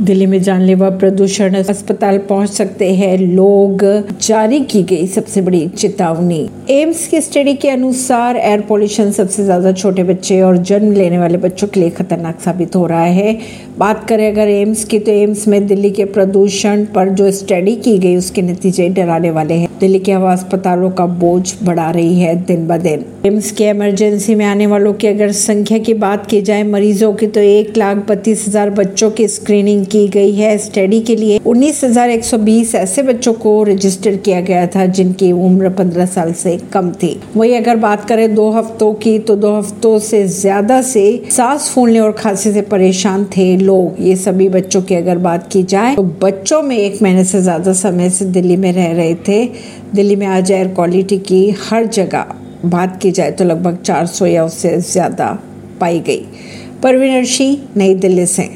दिल्ली में जानलेवा प्रदूषण अस्पताल पहुँच सकते हैं। लोग, जारी की गई सबसे बड़ी चेतावनी। एम्स की स्टडी के अनुसार एयर पोल्यूशन सबसे ज़्यादा छोटे बच्चे और जन्म लेने वाले बच्चों के लिए खतरनाक साबित हो रहा है। बात करें अगर एम्स की तो एम्स में दिल्ली के प्रदूषण पर जो स्टडी की गई, उसके नतीजे डराने वाले हैं। दिल्ली के हवा अस्पतालों का बोझ बढ़ा रही है दिन ब दिन। एम्स के इमरजेंसी में आने वालों की अगर संख्या की बात की जाए, मरीजों की तो एक लाख बत्तीस हज़ार बच्चों की स्क्रीनिंग की गई है स्टडी के लिए। 19,120 ऐसे बच्चों को रजिस्टर किया गया था जिनकी उम्र 15 साल से कम थी। वही अगर बात करें दो हफ्तों की तो दो हफ्तों से ज़्यादा से सांस फूलने और खांसी से परेशान थे लोग। ये सभी बच्चों की अगर बात की जाए तो बच्चों में एक महीने से ज़्यादा समय से दिल्ली में रह रहे थे। दिल्ली में आज एयर क्वालिटी की हर जगह बात की जाए तो लगभग 400 या उससे ज़्यादा पाई गई। परवीन अर्शी नई दिल्ली से।